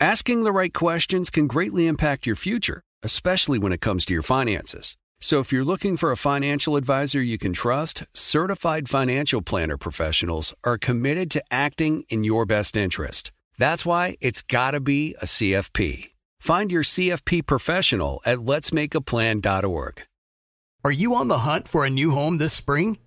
Asking the right questions can greatly impact your future, especially when it comes to your finances. So if you're looking for a financial advisor you can trust, certified financial planner professionals are committed to acting in your best interest. That's why it's got to be a CFP. Find your CFP professional at letsmakeaplan.org. Are you on the hunt for a new home this spring,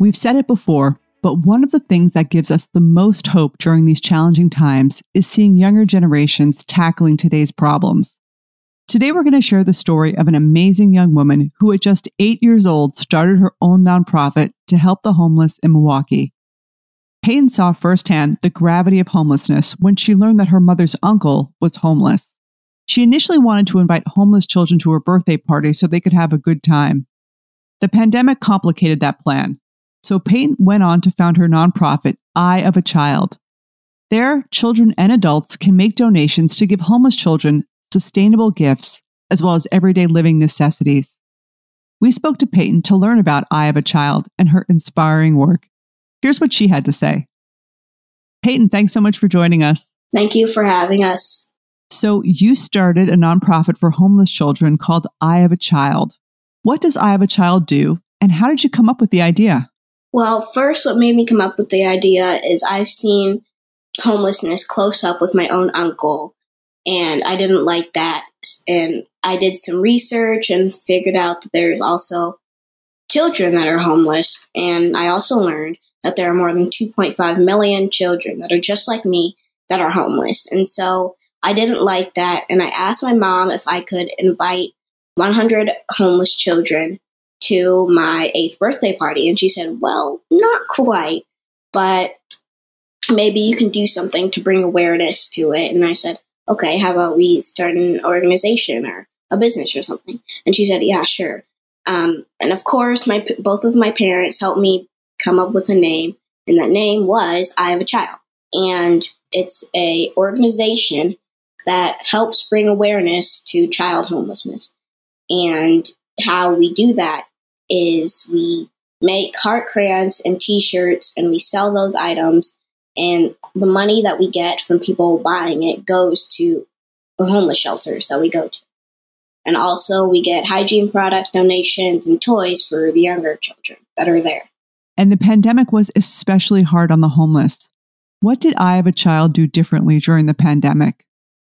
We've said it before, but one of the things that gives us the most hope during these challenging times is seeing younger generations tackling today's problems. Today, we're going to share the story of an amazing young woman who, at just eight years old, started her own nonprofit to help the homeless in Milwaukee. Peyton saw firsthand the gravity of homelessness when she learned that her mother's uncle was homeless. She initially wanted to invite homeless children to her birthday party so they could have a good time. The pandemic complicated that plan, so Peyton went on to found her nonprofit, I Have a Child. There, children and adults can make donations to give homeless children sustainable gifts as well as everyday living necessities. We spoke to Peyton to learn about I Have a Child and her inspiring work. Here's what she had to say. Peyton, thanks so much for joining us. Thank you for having us. So, you started a nonprofit for homeless children called I Have a Child. What does I Have a Child do, and how did you come up with the idea? Well, first, what made me come up with the idea is I've seen homelessness close up with my own uncle, and I didn't like that. And I did some research and figured out that there's also children that are homeless. And I also learned that there are more than 2.5 million children that are just like me that are homeless. And so I didn't like that. And I asked my mom if I could invite 100 homeless children to my eighth birthday party. And she said, Well, not quite, but maybe you can do something to bring awareness to it. And I said, Okay, how about we start an organization or a business or something? And she said, Yeah, sure. Um, and of course, my both of my parents helped me come up with a name, and that name was I Have a Child. And it's a organization that helps bring awareness to child homelessness. And how we do that is we make heart crayons and t-shirts and we sell those items and the money that we get from people buying it goes to the homeless shelters that we go to. And also, we get hygiene product donations and toys for the younger children that are there. And the pandemic was especially hard on the homeless. What did I Have a Child do differently during the pandemic?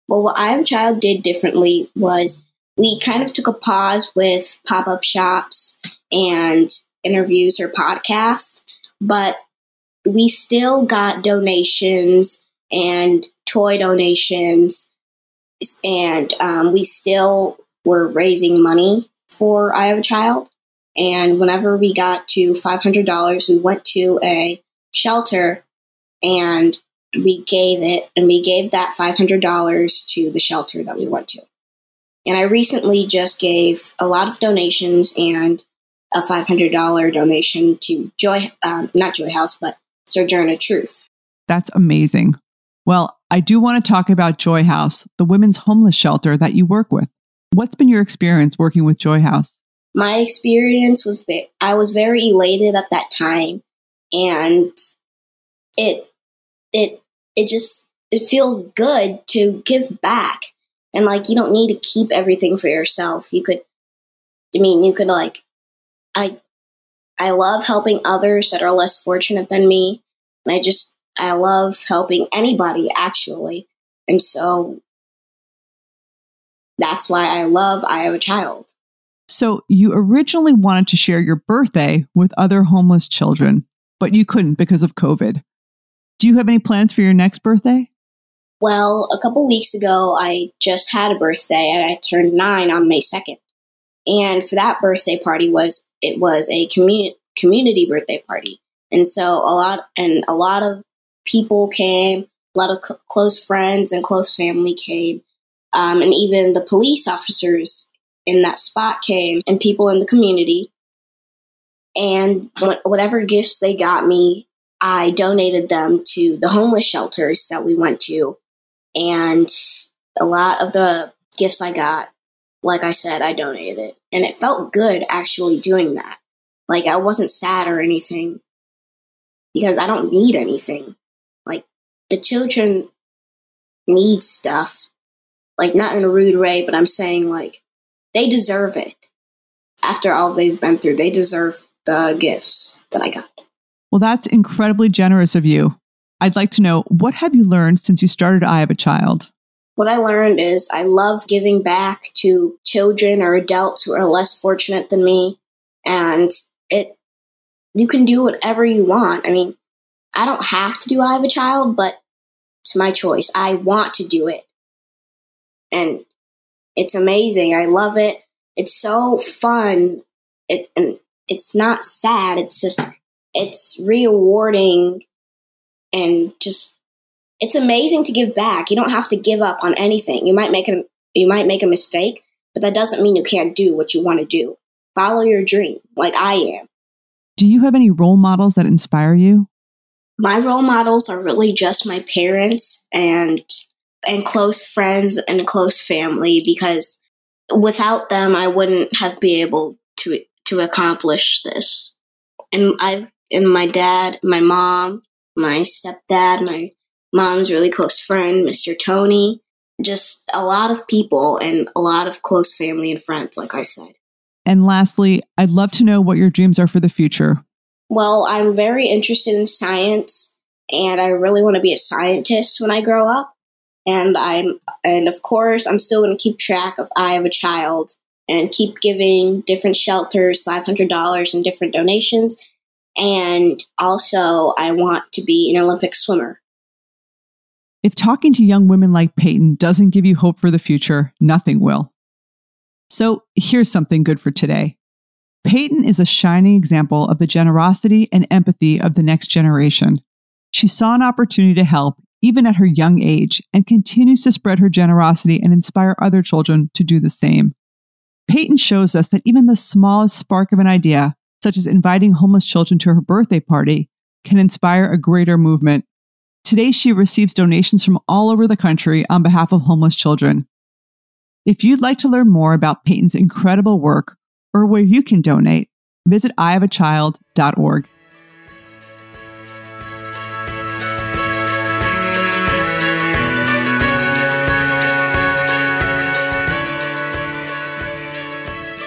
Well, what I Have a Child did differently was we kind of took a pause with pop up shops and interviews or podcasts, but we still got donations and toy donations, and um, we still were raising money for I Have a Child. And whenever we got to $500, we went to a shelter and we gave it, and we gave that $500 to the shelter that we went to. And I recently just gave a lot of donations and a $500 donation to Joy, um, not Joy House, but Sojourner Truth. That's amazing. Well, I do want to talk about Joy House, the women's homeless shelter that you work with. What's been your experience working with Joy House? My experience was very, I was very elated at that time and it it it just it feels good to give back and like you don't need to keep everything for yourself. You could I mean, you could like I I love helping others that are less fortunate than me. And I just I love helping anybody actually. And so that's why I love I Have a Child. So, you originally wanted to share your birthday with other homeless children, but you couldn't because of COVID. Do you have any plans for your next birthday? Well, a couple weeks ago, I just had a birthday and I turned nine on May 2nd. And for that birthday party was it was a community community birthday party. And so a lot and a lot of people came, a lot of close friends and close family came. Um, and even the police officers in that spot came and people in the community. And wh- whatever gifts they got me, I donated them to the homeless shelters that we went to. And a lot of the gifts I got, like I said, I donated it. And it felt good actually doing that. Like I wasn't sad or anything because I don't need anything. Like the children need stuff like not in a rude way, but I'm saying like they deserve it. After all they've been through, they deserve the gifts that I got. Well, that's incredibly generous of you. I'd like to know what have you learned since you started I Have a Child? What I learned is I love giving back to children or adults who are less fortunate than me. And it, you can do whatever you want. I mean, I don't have to do I Have a Child, but it's my choice. I want to do it and it's amazing. I love it. It's so fun. It and it's not sad. It's just it's rewarding and just it's amazing to give back. You don't have to give up on anything. You might make a you might make a mistake, but that doesn't mean you can't do what you want to do. Follow your dream like I am. Do you have any role models that inspire you? My role models are really just my parents and and close friends and close family because without them I wouldn't have been able to to accomplish this. And I and my dad, my mom, my stepdad, my mom's really close friend, Mr. Tony, just a lot of people and a lot of close family and friends like I said. And lastly, I'd love to know what your dreams are for the future. Well, I'm very interested in science and I really want to be a scientist when I grow up and I'm and of course I'm still going to keep track of I have a child and keep giving different shelters $500 and different donations and also I want to be an Olympic swimmer. If talking to young women like Peyton doesn't give you hope for the future, nothing will. So, here's something good for today. Peyton is a shining example of the generosity and empathy of the next generation. She saw an opportunity to help even at her young age, and continues to spread her generosity and inspire other children to do the same. Peyton shows us that even the smallest spark of an idea, such as inviting homeless children to her birthday party, can inspire a greater movement. Today, she receives donations from all over the country on behalf of homeless children. If you'd like to learn more about Peyton's incredible work or where you can donate, visit ihaveachild.org.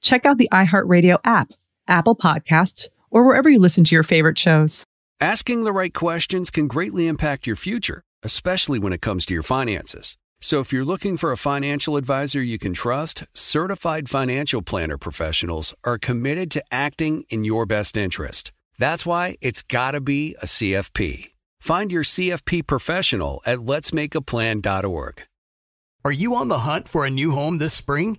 check out the iHeartRadio app, Apple Podcasts, or wherever you listen to your favorite shows. Asking the right questions can greatly impact your future, especially when it comes to your finances. So if you're looking for a financial advisor you can trust, certified financial planner professionals are committed to acting in your best interest. That's why it's got to be a CFP. Find your CFP professional at letsmakeaplan.org. Are you on the hunt for a new home this spring,